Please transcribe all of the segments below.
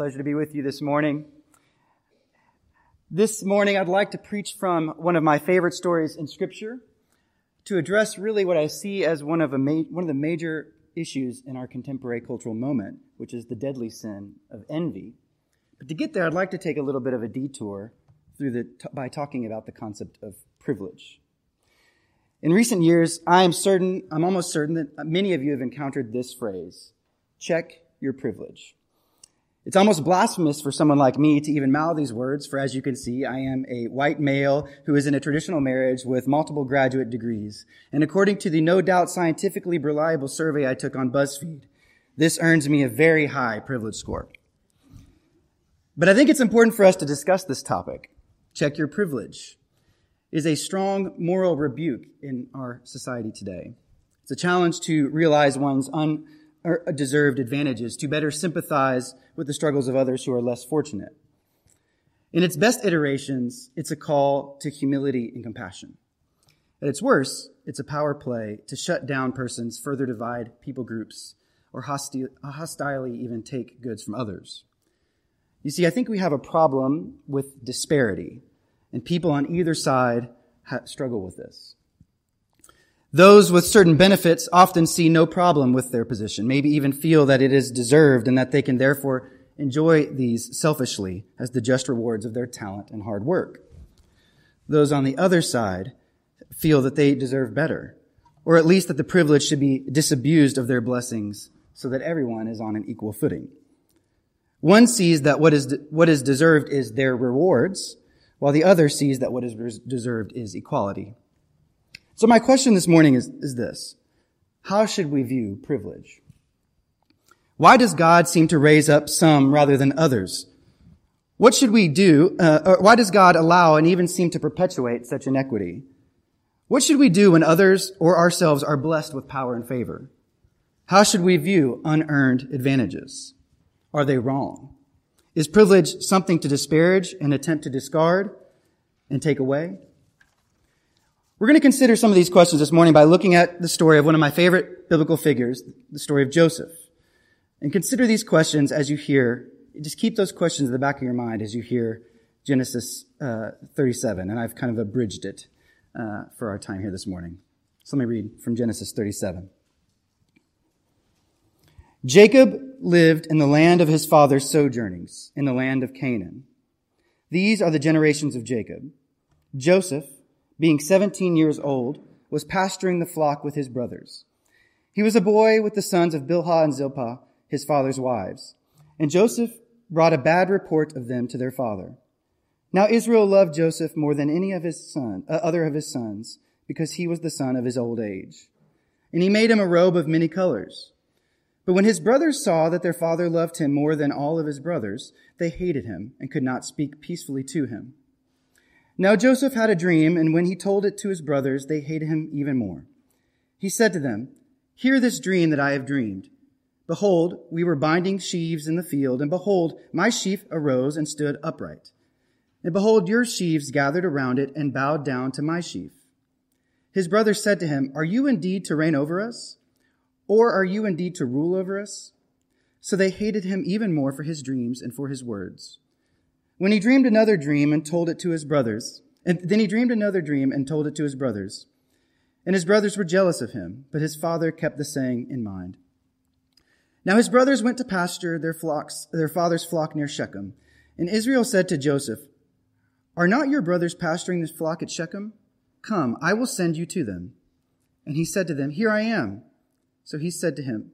Pleasure to be with you this morning. This morning, I'd like to preach from one of my favorite stories in Scripture to address really what I see as one of, ma- one of the major issues in our contemporary cultural moment, which is the deadly sin of envy. But to get there, I'd like to take a little bit of a detour through the, t- by talking about the concept of privilege. In recent years, I am certain, I'm almost certain that many of you have encountered this phrase, check your privilege. It's almost blasphemous for someone like me to even mouth these words, for as you can see, I am a white male who is in a traditional marriage with multiple graduate degrees. And according to the no doubt scientifically reliable survey I took on BuzzFeed, this earns me a very high privilege score. But I think it's important for us to discuss this topic. Check your privilege is a strong moral rebuke in our society today. It's a challenge to realize one's un deserved advantages, to better sympathize with the struggles of others who are less fortunate. In its best iterations, it's a call to humility and compassion. At its worst, it's a power play to shut down persons, further divide people groups, or hostilely even take goods from others. You see, I think we have a problem with disparity, and people on either side struggle with this. Those with certain benefits often see no problem with their position, maybe even feel that it is deserved and that they can therefore enjoy these selfishly as the just rewards of their talent and hard work. Those on the other side feel that they deserve better, or at least that the privilege should be disabused of their blessings so that everyone is on an equal footing. One sees that what is, what is deserved is their rewards, while the other sees that what is deserved is equality. So my question this morning is, is this. How should we view privilege? Why does God seem to raise up some rather than others? What should we do? Uh, why does God allow and even seem to perpetuate such inequity? What should we do when others or ourselves are blessed with power and favor? How should we view unearned advantages? Are they wrong? Is privilege something to disparage and attempt to discard and take away? We're going to consider some of these questions this morning by looking at the story of one of my favorite biblical figures, the story of Joseph. And consider these questions as you hear, just keep those questions in the back of your mind as you hear Genesis uh, 37. And I've kind of abridged it uh, for our time here this morning. So let me read from Genesis 37. Jacob lived in the land of his father's sojournings, in the land of Canaan. These are the generations of Jacob. Joseph, being 17 years old, was pasturing the flock with his brothers. He was a boy with the sons of Bilhah and Zilpah, his father's wives. And Joseph brought a bad report of them to their father. Now Israel loved Joseph more than any of his son, uh, other of his sons, because he was the son of his old age. And he made him a robe of many colors. But when his brothers saw that their father loved him more than all of his brothers, they hated him and could not speak peacefully to him. Now Joseph had a dream, and when he told it to his brothers, they hated him even more. He said to them, Hear this dream that I have dreamed. Behold, we were binding sheaves in the field, and behold, my sheaf arose and stood upright. And behold, your sheaves gathered around it and bowed down to my sheaf. His brothers said to him, Are you indeed to reign over us? Or are you indeed to rule over us? So they hated him even more for his dreams and for his words. When he dreamed another dream and told it to his brothers, and then he dreamed another dream and told it to his brothers. And his brothers were jealous of him, but his father kept the saying in mind. Now his brothers went to pasture their flocks, their father's flock near Shechem. And Israel said to Joseph, Are not your brothers pasturing this flock at Shechem? Come, I will send you to them. And he said to them, Here I am. So he said to him,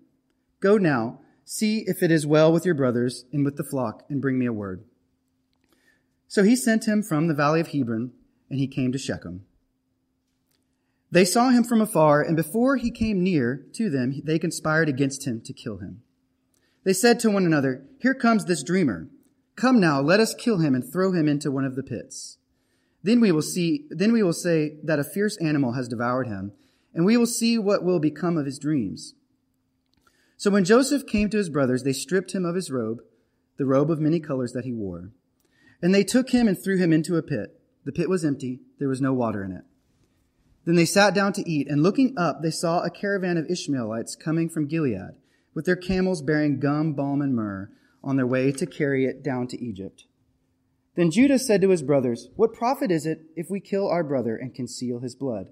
Go now, see if it is well with your brothers and with the flock, and bring me a word. So he sent him from the valley of Hebron, and he came to Shechem. They saw him from afar, and before he came near to them, they conspired against him to kill him. They said to one another, Here comes this dreamer. Come now, let us kill him and throw him into one of the pits. Then we will see, then we will say that a fierce animal has devoured him, and we will see what will become of his dreams. So when Joseph came to his brothers, they stripped him of his robe, the robe of many colors that he wore and they took him and threw him into a pit. The pit was empty. There was no water in it. Then they sat down to eat, and looking up, they saw a caravan of Ishmaelites coming from Gilead, with their camels bearing gum, balm, and myrrh, on their way to carry it down to Egypt. Then Judah said to his brothers, What profit is it if we kill our brother and conceal his blood?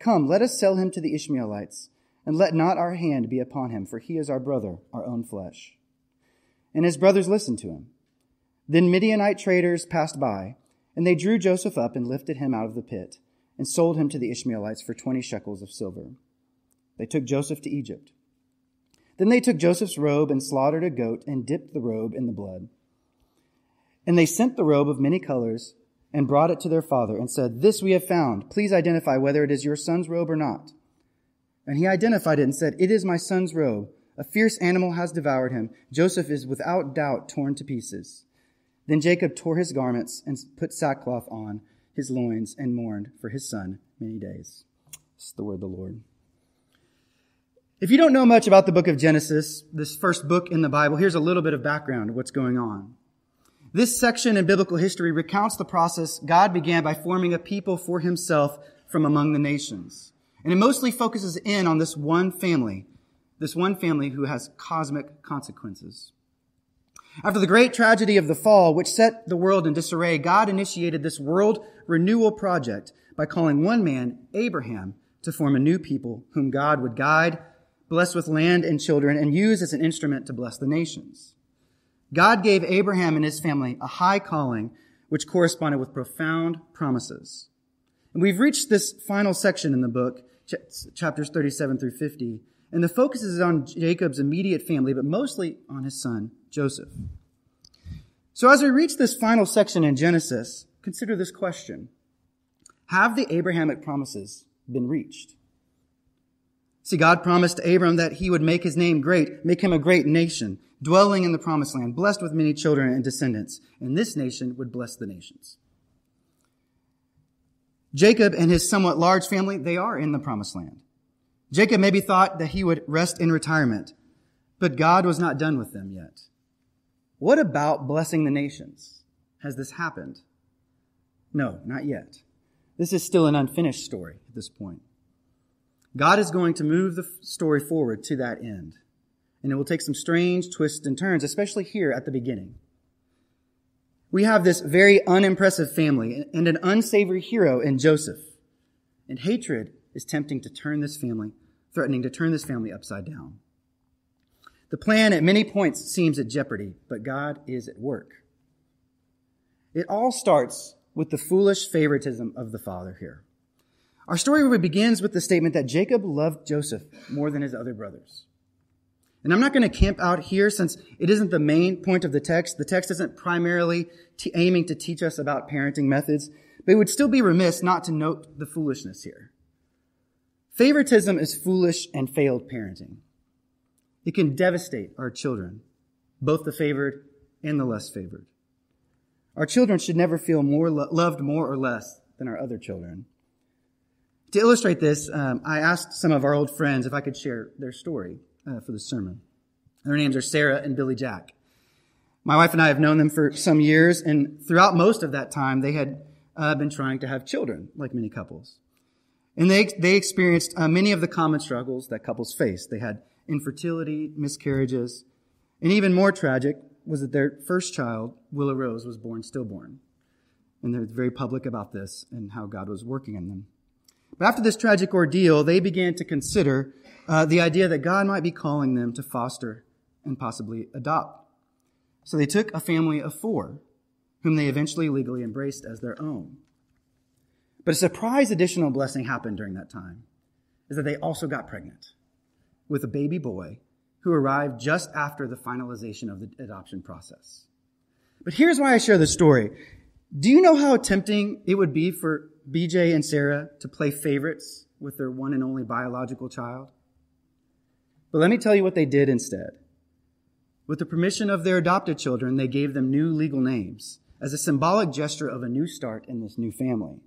Come, let us sell him to the Ishmaelites, and let not our hand be upon him, for he is our brother, our own flesh. And his brothers listened to him. Then Midianite traders passed by, and they drew Joseph up and lifted him out of the pit, and sold him to the Ishmaelites for twenty shekels of silver. They took Joseph to Egypt. Then they took Joseph's robe and slaughtered a goat and dipped the robe in the blood. And they sent the robe of many colors and brought it to their father and said, This we have found. Please identify whether it is your son's robe or not. And he identified it and said, It is my son's robe. A fierce animal has devoured him. Joseph is without doubt torn to pieces. Then Jacob tore his garments and put sackcloth on his loins and mourned for his son many days. Is the word of the Lord. If you don't know much about the book of Genesis, this first book in the Bible, here's a little bit of background of what's going on. This section in biblical history recounts the process God began by forming a people for himself from among the nations. And it mostly focuses in on this one family, this one family who has cosmic consequences. After the great tragedy of the fall, which set the world in disarray, God initiated this world renewal project by calling one man, Abraham, to form a new people whom God would guide bless with land and children, and use as an instrument to bless the nations. God gave Abraham and his family a high calling, which corresponded with profound promises. And we've reached this final section in the book, chapters 37 through 50, and the focus is on Jacob's immediate family, but mostly on his son, Joseph. So as we reach this final section in Genesis, consider this question. Have the Abrahamic promises been reached? See, God promised Abram that he would make his name great, make him a great nation, dwelling in the promised land, blessed with many children and descendants. And this nation would bless the nations. Jacob and his somewhat large family, they are in the promised land. Jacob maybe thought that he would rest in retirement, but God was not done with them yet. What about blessing the nations? Has this happened? No, not yet. This is still an unfinished story at this point. God is going to move the story forward to that end. And it will take some strange twists and turns, especially here at the beginning. We have this very unimpressive family and an unsavory hero in Joseph. And hatred is tempting to turn this family, threatening to turn this family upside down. The plan at many points seems at jeopardy, but God is at work. It all starts with the foolish favoritism of the father here. Our story begins with the statement that Jacob loved Joseph more than his other brothers. And I'm not going to camp out here since it isn't the main point of the text. The text isn't primarily t- aiming to teach us about parenting methods, but it would still be remiss not to note the foolishness here. Favoritism is foolish and failed parenting. It can devastate our children, both the favored and the less favored. Our children should never feel more lo- loved more or less than our other children. To illustrate this, um, I asked some of our old friends if I could share their story uh, for the sermon. Their names are Sarah and Billy Jack. My wife and I have known them for some years, and throughout most of that time, they had uh, been trying to have children, like many couples. And they, they experienced uh, many of the common struggles that couples face. They had infertility, miscarriages, and even more tragic was that their first child, Willow Rose, was born stillborn. And they're very public about this and how God was working in them. But after this tragic ordeal, they began to consider uh, the idea that God might be calling them to foster and possibly adopt. So they took a family of four, whom they eventually legally embraced as their own. But a surprise additional blessing happened during that time, is that they also got pregnant with a baby boy who arrived just after the finalization of the adoption process. But here's why I share this story. Do you know how tempting it would be for BJ and Sarah to play favorites with their one and only biological child. But let me tell you what they did instead. With the permission of their adopted children, they gave them new legal names as a symbolic gesture of a new start in this new family.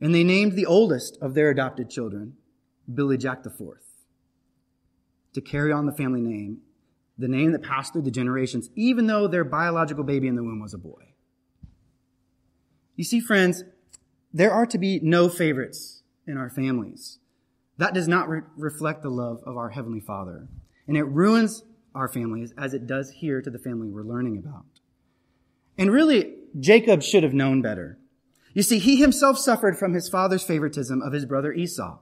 And they named the oldest of their adopted children Billy Jack IV to carry on the family name, the name that passed through the generations, even though their biological baby in the womb was a boy. You see, friends, there are to be no favorites in our families. That does not re- reflect the love of our Heavenly Father. And it ruins our families as it does here to the family we're learning about. And really, Jacob should have known better. You see, he himself suffered from his father's favoritism of his brother Esau.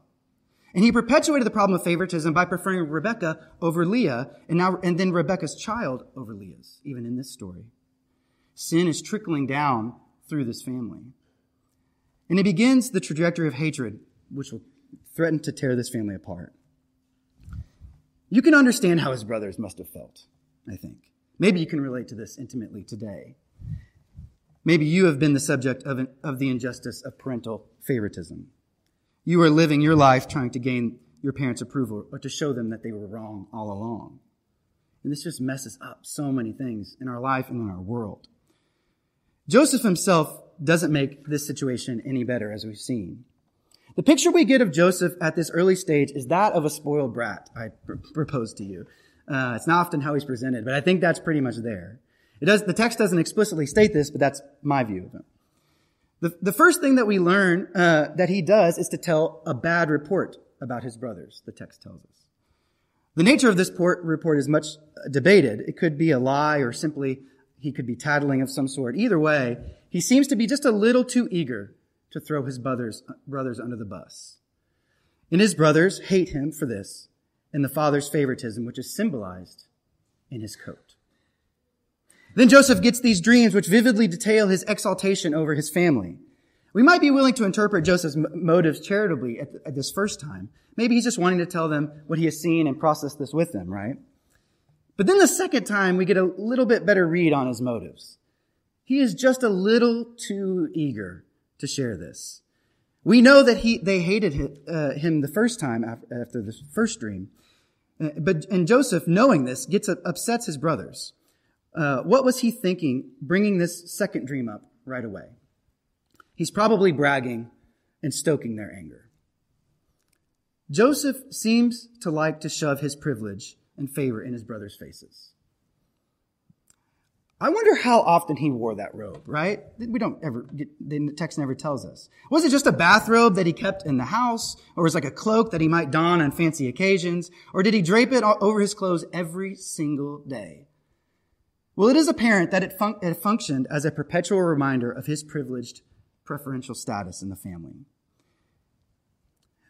And he perpetuated the problem of favoritism by preferring Rebecca over Leah, and now, and then Rebecca's child over Leah's, even in this story. Sin is trickling down through this family. And it begins the trajectory of hatred, which will threaten to tear this family apart. You can understand how his brothers must have felt, I think. Maybe you can relate to this intimately today. Maybe you have been the subject of, an, of the injustice of parental favoritism. You are living your life trying to gain your parents' approval or to show them that they were wrong all along. And this just messes up so many things in our life and in our world. Joseph himself doesn't make this situation any better, as we've seen. The picture we get of Joseph at this early stage is that of a spoiled brat, I pr- propose to you. Uh, it's not often how he's presented, but I think that's pretty much there. It does, the text doesn't explicitly state this, but that's my view of him. The, the first thing that we learn uh, that he does is to tell a bad report about his brothers, the text tells us. The nature of this port, report is much debated. It could be a lie or simply he could be tattling of some sort. Either way, he seems to be just a little too eager to throw his brothers, brothers under the bus. And his brothers hate him for this and the father's favoritism, which is symbolized in his coat. Then Joseph gets these dreams which vividly detail his exaltation over his family. We might be willing to interpret Joseph's motives charitably at, at this first time. Maybe he's just wanting to tell them what he has seen and process this with them, right? But then the second time, we get a little bit better read on his motives. He is just a little too eager to share this. We know that he, they hated him, uh, him the first time after, after the first dream. Uh, but, and Joseph, knowing this, gets upsets his brothers. Uh, what was he thinking bringing this second dream up right away? He's probably bragging and stoking their anger. Joseph seems to like to shove his privilege and favor in his brothers' faces. I wonder how often he wore that robe, right? We don't ever, get, the text never tells us. Was it just a bathrobe that he kept in the house? Or was it like a cloak that he might don on fancy occasions? Or did he drape it over his clothes every single day? Well, it is apparent that it, it functioned as a perpetual reminder of his privileged preferential status in the family.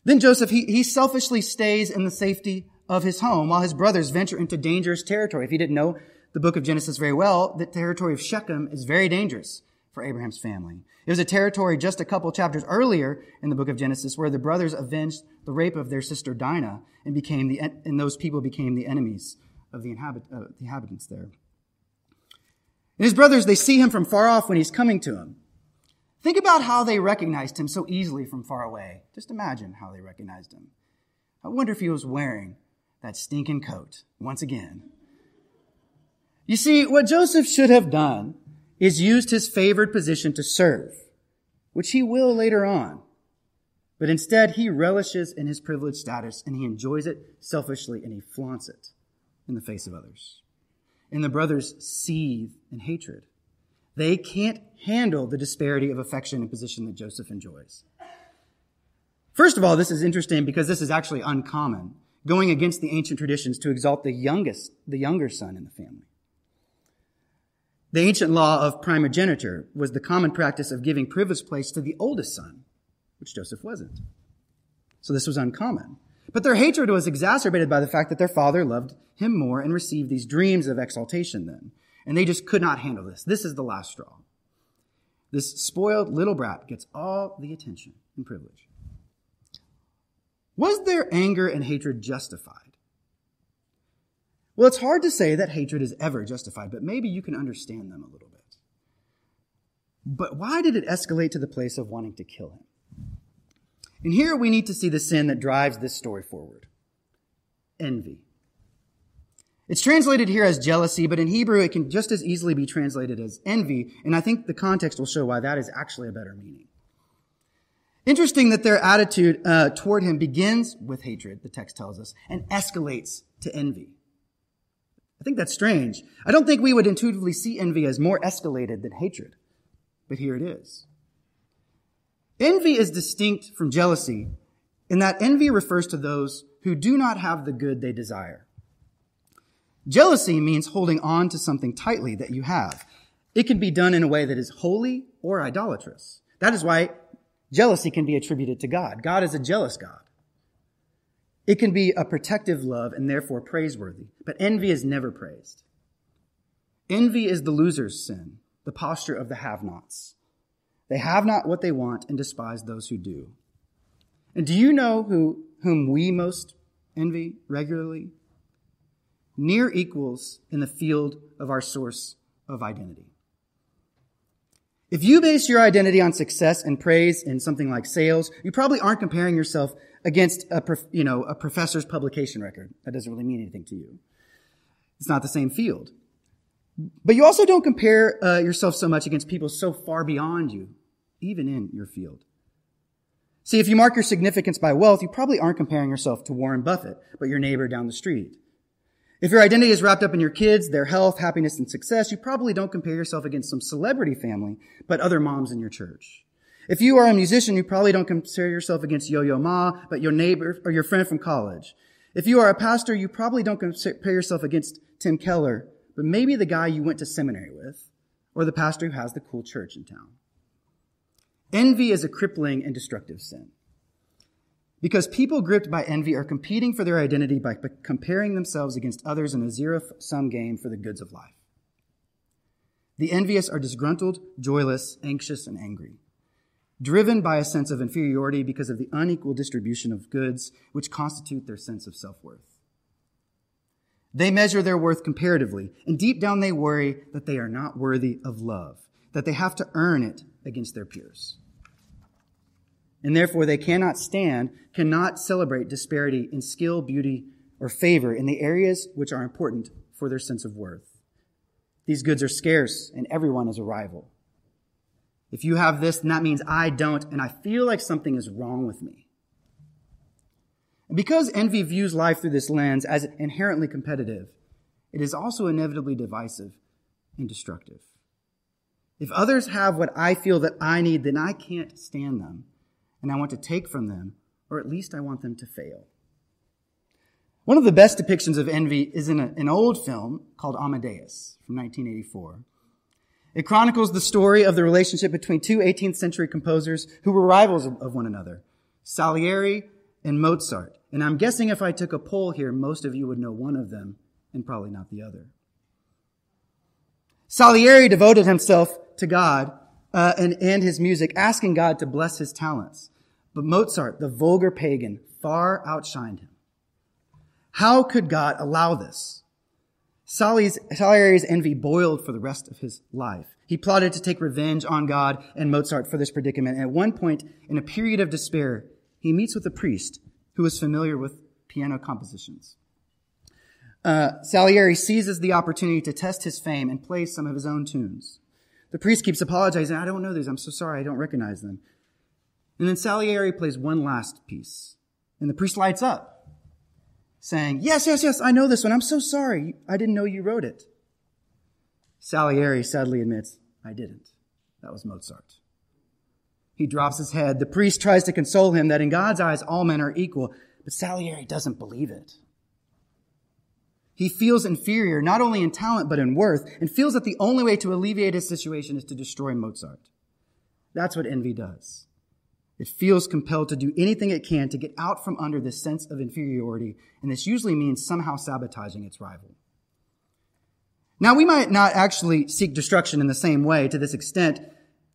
Then Joseph, he, he selfishly stays in the safety of his home while his brothers venture into dangerous territory. If you didn't know the book of Genesis very well, the territory of Shechem is very dangerous for Abraham's family. It was a territory just a couple chapters earlier in the book of Genesis where the brothers avenged the rape of their sister Dinah and became the, and those people became the enemies of the, inhabit, uh, the inhabitants there. And his brothers, they see him from far off when he's coming to them. Think about how they recognized him so easily from far away. Just imagine how they recognized him. I wonder if he was wearing that stinking coat once again. You see, what Joseph should have done is used his favored position to serve, which he will later on. But instead, he relishes in his privileged status and he enjoys it selfishly and he flaunts it in the face of others and the brothers seethe in hatred. They can't handle the disparity of affection and position that Joseph enjoys. First of all, this is interesting because this is actually uncommon, going against the ancient traditions to exalt the youngest, the younger son in the family. The ancient law of primogeniture was the common practice of giving privileged place to the oldest son, which Joseph wasn't. So this was uncommon. But their hatred was exacerbated by the fact that their father loved him more and received these dreams of exaltation then. And they just could not handle this. This is the last straw. This spoiled little brat gets all the attention and privilege. Was their anger and hatred justified? Well, it's hard to say that hatred is ever justified, but maybe you can understand them a little bit. But why did it escalate to the place of wanting to kill him? And here we need to see the sin that drives this story forward envy. It's translated here as jealousy, but in Hebrew it can just as easily be translated as envy, and I think the context will show why that is actually a better meaning. Interesting that their attitude uh, toward him begins with hatred, the text tells us, and escalates to envy. I think that's strange. I don't think we would intuitively see envy as more escalated than hatred, but here it is. Envy is distinct from jealousy in that envy refers to those who do not have the good they desire. Jealousy means holding on to something tightly that you have. It can be done in a way that is holy or idolatrous. That is why jealousy can be attributed to God. God is a jealous God. It can be a protective love and therefore praiseworthy, but envy is never praised. Envy is the loser's sin, the posture of the have-nots. They have not what they want and despise those who do. And do you know who, whom we most envy regularly? Near equals in the field of our source of identity. If you base your identity on success and praise in something like sales, you probably aren't comparing yourself against a, you know, a professor's publication record. That doesn't really mean anything to you. It's not the same field. But you also don't compare uh, yourself so much against people so far beyond you, even in your field. See, if you mark your significance by wealth, you probably aren't comparing yourself to Warren Buffett, but your neighbor down the street. If your identity is wrapped up in your kids, their health, happiness, and success, you probably don't compare yourself against some celebrity family, but other moms in your church. If you are a musician, you probably don't compare yourself against Yo-Yo Ma, but your neighbor or your friend from college. If you are a pastor, you probably don't compare yourself against Tim Keller, but maybe the guy you went to seminary with, or the pastor who has the cool church in town. Envy is a crippling and destructive sin. Because people gripped by envy are competing for their identity by comparing themselves against others in a zero sum game for the goods of life. The envious are disgruntled, joyless, anxious, and angry, driven by a sense of inferiority because of the unequal distribution of goods which constitute their sense of self worth. They measure their worth comparatively, and deep down they worry that they are not worthy of love, that they have to earn it against their peers and therefore they cannot stand, cannot celebrate disparity in skill, beauty, or favor in the areas which are important for their sense of worth. These goods are scarce, and everyone is a rival. If you have this, then that means I don't, and I feel like something is wrong with me. Because envy views life through this lens as inherently competitive, it is also inevitably divisive and destructive. If others have what I feel that I need, then I can't stand them and I want to take from them, or at least I want them to fail. One of the best depictions of envy is in a, an old film called Amadeus from 1984. It chronicles the story of the relationship between two 18th century composers who were rivals of, of one another, Salieri and Mozart. And I'm guessing if I took a poll here, most of you would know one of them and probably not the other. Salieri devoted himself to God uh, and, and his music, asking God to bless his talents. But Mozart, the vulgar pagan, far outshined him. How could God allow this? Salieri's envy boiled for the rest of his life. He plotted to take revenge on God and Mozart for this predicament. And at one point, in a period of despair, he meets with a priest who is familiar with piano compositions. Uh, Salieri seizes the opportunity to test his fame and plays some of his own tunes. The priest keeps apologizing. I don't know these. I'm so sorry. I don't recognize them. And then Salieri plays one last piece. And the priest lights up, saying, Yes, yes, yes, I know this one. I'm so sorry. I didn't know you wrote it. Salieri sadly admits, I didn't. That was Mozart. He drops his head. The priest tries to console him that in God's eyes all men are equal, but Salieri doesn't believe it. He feels inferior, not only in talent, but in worth, and feels that the only way to alleviate his situation is to destroy Mozart. That's what envy does. It feels compelled to do anything it can to get out from under this sense of inferiority, and this usually means somehow sabotaging its rival. Now, we might not actually seek destruction in the same way to this extent,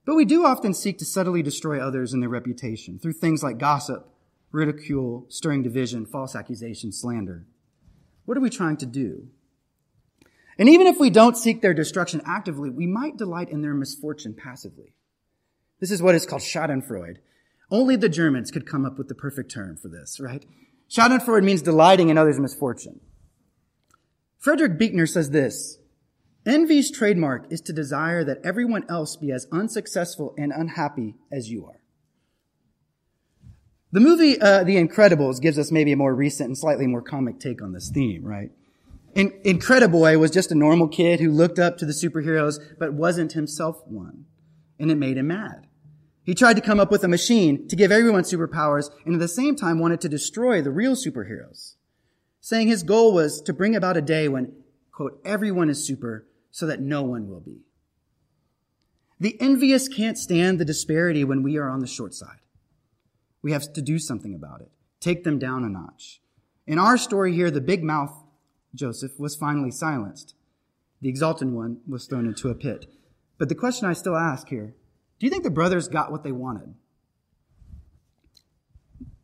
but we do often seek to subtly destroy others and their reputation through things like gossip, ridicule, stirring division, false accusation, slander. What are we trying to do? And even if we don't seek their destruction actively, we might delight in their misfortune passively. This is what is called Schadenfreude. Only the Germans could come up with the perfect term for this, right? Schadenfreude means delighting in others' misfortune. Frederick Buechner says this, Envy's trademark is to desire that everyone else be as unsuccessful and unhappy as you are. The movie uh, The Incredibles gives us maybe a more recent and slightly more comic take on this theme, right? In- Incrediboy was just a normal kid who looked up to the superheroes but wasn't himself one, and it made him mad. He tried to come up with a machine to give everyone superpowers and at the same time wanted to destroy the real superheroes, saying his goal was to bring about a day when quote, everyone is super so that no one will be. The envious can't stand the disparity when we are on the short side. We have to do something about it. Take them down a notch. In our story here, the big mouth Joseph was finally silenced. The exalted one was thrown into a pit. But the question I still ask here, do you think the brothers got what they wanted?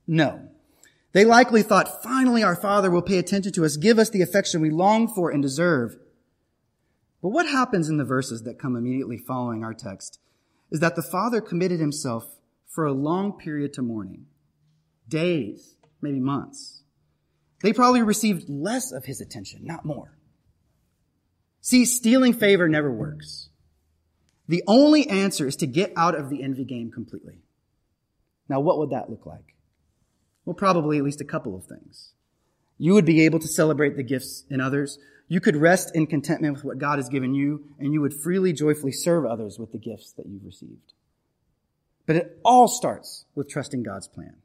No. They likely thought, finally our father will pay attention to us, give us the affection we long for and deserve. But what happens in the verses that come immediately following our text is that the father committed himself for a long period to mourning. Days, maybe months. They probably received less of his attention, not more. See, stealing favor never works. The only answer is to get out of the envy game completely. Now, what would that look like? Well, probably at least a couple of things. You would be able to celebrate the gifts in others. You could rest in contentment with what God has given you, and you would freely, joyfully serve others with the gifts that you've received. But it all starts with trusting God's plan.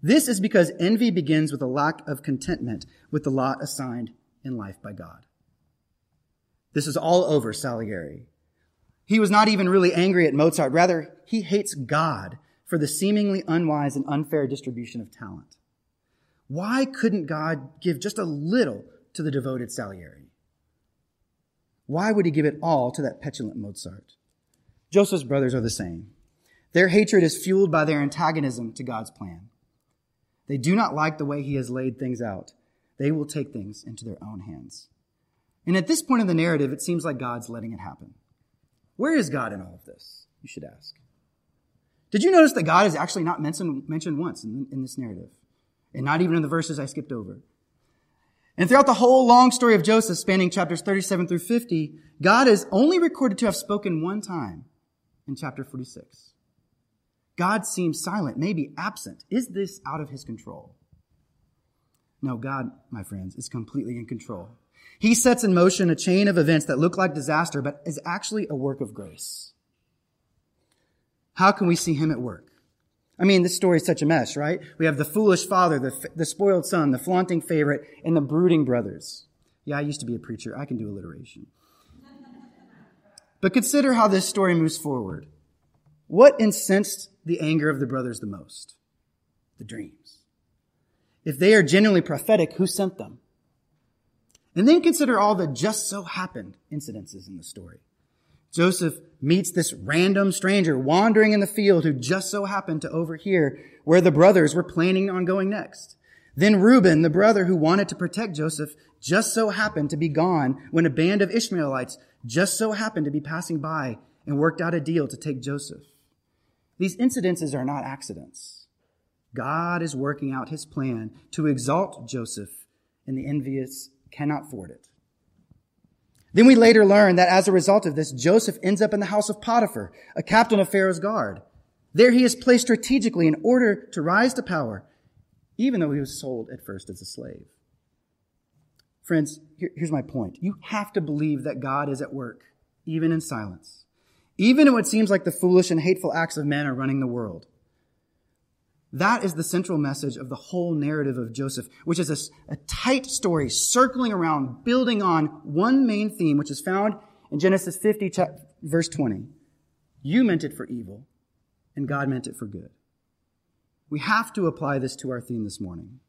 This is because envy begins with a lack of contentment with the lot assigned in life by God. This is all over Salieri. He was not even really angry at Mozart. Rather, he hates God for the seemingly unwise and unfair distribution of talent. Why couldn't God give just a little to the devoted Salieri? Why would he give it all to that petulant Mozart? Joseph's brothers are the same. Their hatred is fueled by their antagonism to God's plan. They do not like the way he has laid things out. They will take things into their own hands. And at this point in the narrative, it seems like God's letting it happen. Where is God in all of this? You should ask. Did you notice that God is actually not mentioned, mentioned once in, in this narrative? And not even in the verses I skipped over. And throughout the whole long story of Joseph, spanning chapters 37 through 50, God is only recorded to have spoken one time in chapter 46. God seems silent, maybe absent. Is this out of his control? No, God, my friends, is completely in control. He sets in motion a chain of events that look like disaster, but is actually a work of grace. How can we see him at work? I mean, this story is such a mess, right? We have the foolish father, the, the spoiled son, the flaunting favorite, and the brooding brothers. Yeah, I used to be a preacher. I can do alliteration. But consider how this story moves forward. What incensed the anger of the brothers the most? The dreams. If they are genuinely prophetic, who sent them? And then consider all the just so happened incidences in the story. Joseph meets this random stranger wandering in the field who just so happened to overhear where the brothers were planning on going next. Then Reuben, the brother who wanted to protect Joseph, just so happened to be gone when a band of Ishmaelites just so happened to be passing by and worked out a deal to take Joseph. These incidences are not accidents. God is working out his plan to exalt Joseph, and the envious cannot thwart it. Then we later learn that as a result of this, Joseph ends up in the house of Potiphar, a captain of Pharaoh's guard. There he is placed strategically in order to rise to power, even though he was sold at first as a slave. Friends, here, here's my point. You have to believe that God is at work, even in silence even in what seems like the foolish and hateful acts of men are running the world. That is the central message of the whole narrative of Joseph, which is a, a, tight story circling around, building on one main theme, which is found in Genesis 50, verse 20. You meant it for evil, and God meant it for good. We have to apply this to our theme this morning.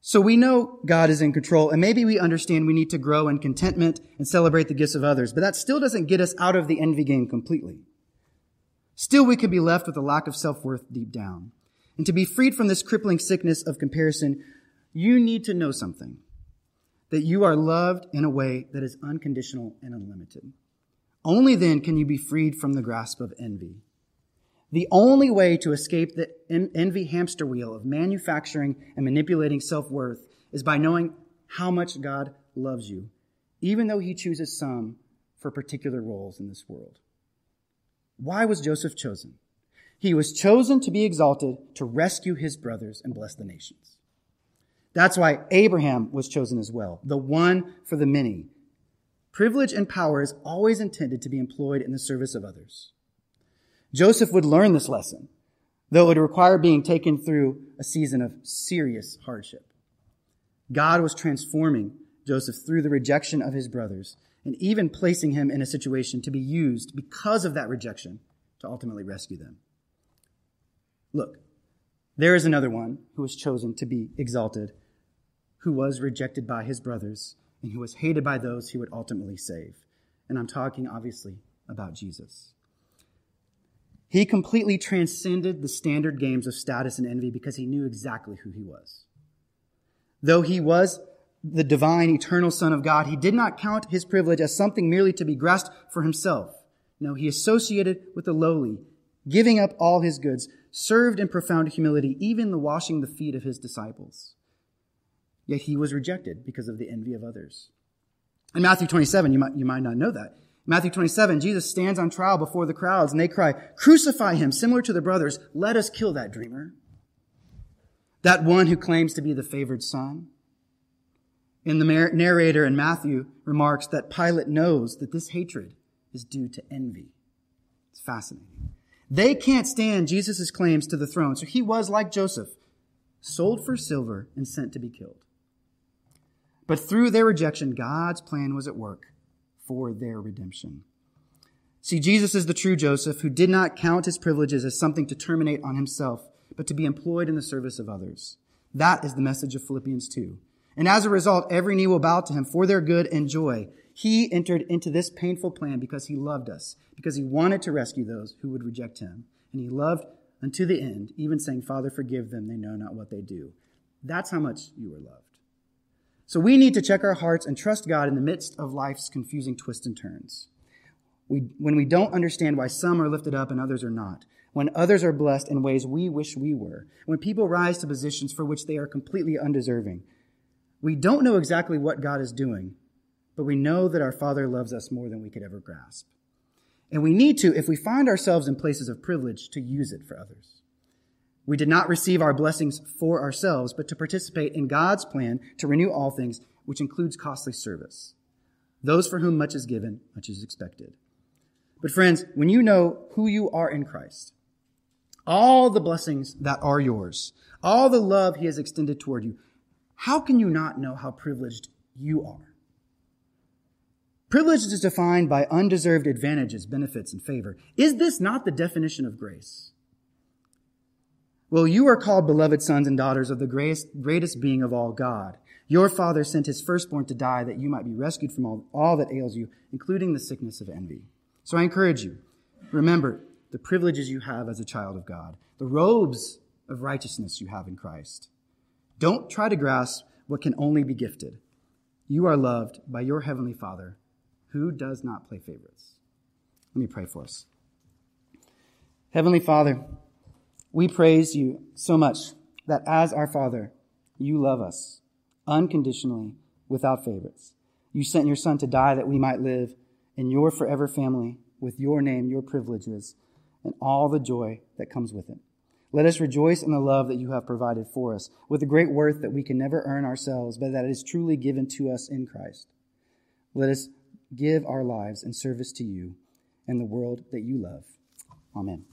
So we know God is in control, and maybe we understand we need to grow in contentment and celebrate the gifts of others, but that still doesn't get us out of the envy game completely. Still, we could be left with a lack of self-worth deep down. And to be freed from this crippling sickness of comparison, you need to know something. That you are loved in a way that is unconditional and unlimited. Only then can you be freed from the grasp of envy. The only way to escape the envy hamster wheel of manufacturing and manipulating self-worth is by knowing how much God loves you, even though he chooses some for particular roles in this world. Why was Joseph chosen? He was chosen to be exalted to rescue his brothers and bless the nations. That's why Abraham was chosen as well, the one for the many. Privilege and power is always intended to be employed in the service of others. Joseph would learn this lesson, though it would require being taken through a season of serious hardship. God was transforming Joseph through the rejection of his brothers, and even placing him in a situation to be used because of that rejection to ultimately rescue them. Look, there is another one who was chosen to be exalted, who was rejected by his brothers, and who was hated by those he would ultimately save. And I'm talking, obviously, about Jesus. He completely transcended the standard games of status and envy because he knew exactly who he was. Though he was the divine, eternal Son of God, he did not count his privilege as something merely to be grasped for himself. No, he associated with the lowly, giving up all his goods, served in profound humility, even the washing the feet of his disciples. Yet he was rejected because of the envy of others. In Matthew 27, you might, you might not know that. Matthew 27, Jesus stands on trial before the crowds and they cry, crucify him, similar to the brothers. Let us kill that dreamer. That one who claims to be the favored son. And the narrator in Matthew remarks that Pilate knows that this hatred is due to envy. It's fascinating. They can't stand Jesus' claims to the throne, so he was like Joseph, sold for silver and sent to be killed. But through their rejection, God's plan was at work for their redemption. See, Jesus is the true Joseph who did not count his privileges as something to terminate on himself, but to be employed in the service of others. That is the message of Philippians 2. And as a result, every knee will bow to him for their good and joy. He entered into this painful plan because he loved us, because he wanted to rescue those who would reject him. And he loved unto the end, even saying, Father, forgive them, they know not what they do. That's how much you are loved. So we need to check our hearts and trust God in the midst of life's confusing twists and turns. We, when we don't understand why some are lifted up and others are not, when others are blessed in ways we wish we were, when people rise to positions for which they are completely undeserving, we don't know exactly what God is doing, but we know that our Father loves us more than we could ever grasp. And we need to, if we find ourselves in places of privilege, to use it for others. We did not receive our blessings for ourselves, but to participate in God's plan to renew all things, which includes costly service. Those for whom much is given, much is expected. But friends, when you know who you are in Christ, all the blessings that are yours, all the love he has extended toward you, how can you not know how privileged you are? Privilege is defined by undeserved advantages, benefits, and favor. Is this not the definition of grace? Well, you are called beloved sons and daughters of the greatest, greatest being of all, God. Your Father sent his firstborn to die that you might be rescued from all, all that ails you, including the sickness of envy. So I encourage you, remember the privileges you have as a child of God, the robes of righteousness you have in Christ. Don't try to grasp what can only be gifted. You are loved by your Heavenly Father, who does not play favorites. Let me pray for us. Heavenly Father, we praise you so much that as our Father, you love us unconditionally without favorites. You sent your Son to die that we might live in your forever family with your name, your privileges, and all the joy that comes with it. Let us rejoice in the love that you have provided for us, with the great worth that we can never earn ourselves, but that is truly given to us in Christ. Let us give our lives in service to you and the world that you love. Amen.